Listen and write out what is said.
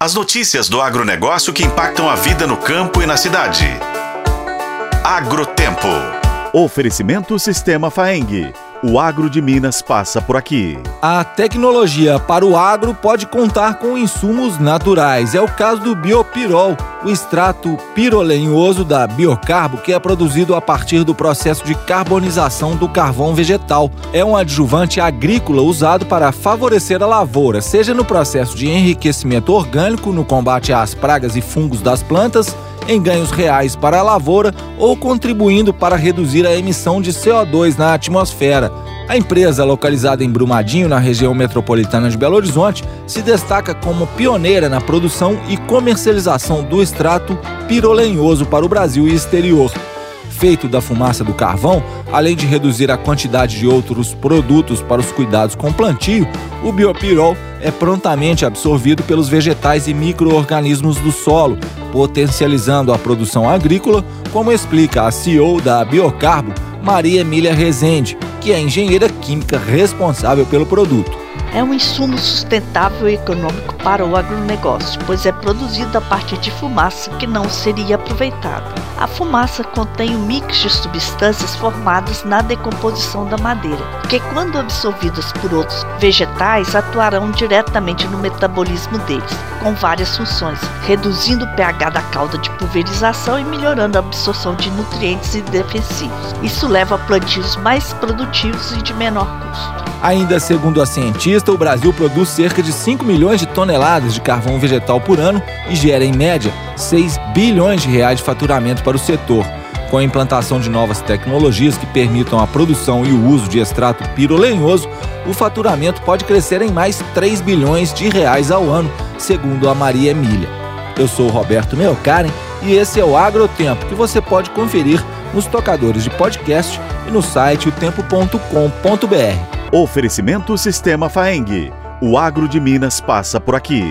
As notícias do agronegócio que impactam a vida no campo e na cidade. Agrotempo. Oferecimento Sistema Faeng. O agro de Minas passa por aqui. A tecnologia para o agro pode contar com insumos naturais. É o caso do biopirol, o extrato pirolenhoso da biocarbo que é produzido a partir do processo de carbonização do carvão vegetal. É um adjuvante agrícola usado para favorecer a lavoura, seja no processo de enriquecimento orgânico no combate às pragas e fungos das plantas, em ganhos reais para a lavoura ou contribuindo para reduzir a emissão de CO2 na atmosfera. A empresa, localizada em Brumadinho, na região metropolitana de Belo Horizonte, se destaca como pioneira na produção e comercialização do extrato pirolenhoso para o Brasil e exterior feito da fumaça do carvão, além de reduzir a quantidade de outros produtos para os cuidados com plantio, o biopirol é prontamente absorvido pelos vegetais e micro-organismos do solo, potencializando a produção agrícola, como explica a CEO da Biocarbo, Maria Emília Rezende, que é engenheira química responsável pelo produto é um insumo sustentável e econômico para o agronegócio, pois é produzido a partir de fumaça que não seria aproveitada. A fumaça contém um mix de substâncias formadas na decomposição da madeira, que, quando absorvidas por outros vegetais, atuarão diretamente no metabolismo deles, com várias funções, reduzindo o pH da cauda de pulverização e melhorando a absorção de nutrientes e defensivos. Isso leva a plantios mais produtivos e de menor custo. Ainda segundo a cientista, o Brasil produz cerca de 5 milhões de toneladas de carvão vegetal por ano e gera, em média, 6 bilhões de reais de faturamento para o setor. Com a implantação de novas tecnologias que permitam a produção e o uso de extrato pirolenhoso, o faturamento pode crescer em mais 3 bilhões de reais ao ano, segundo a Maria Emília. Eu sou o Roberto Meocaren e esse é o Agrotempo, que você pode conferir nos tocadores de podcast e no site otempo.com.br. Oferecimento Sistema Faeng. O agro de Minas passa por aqui.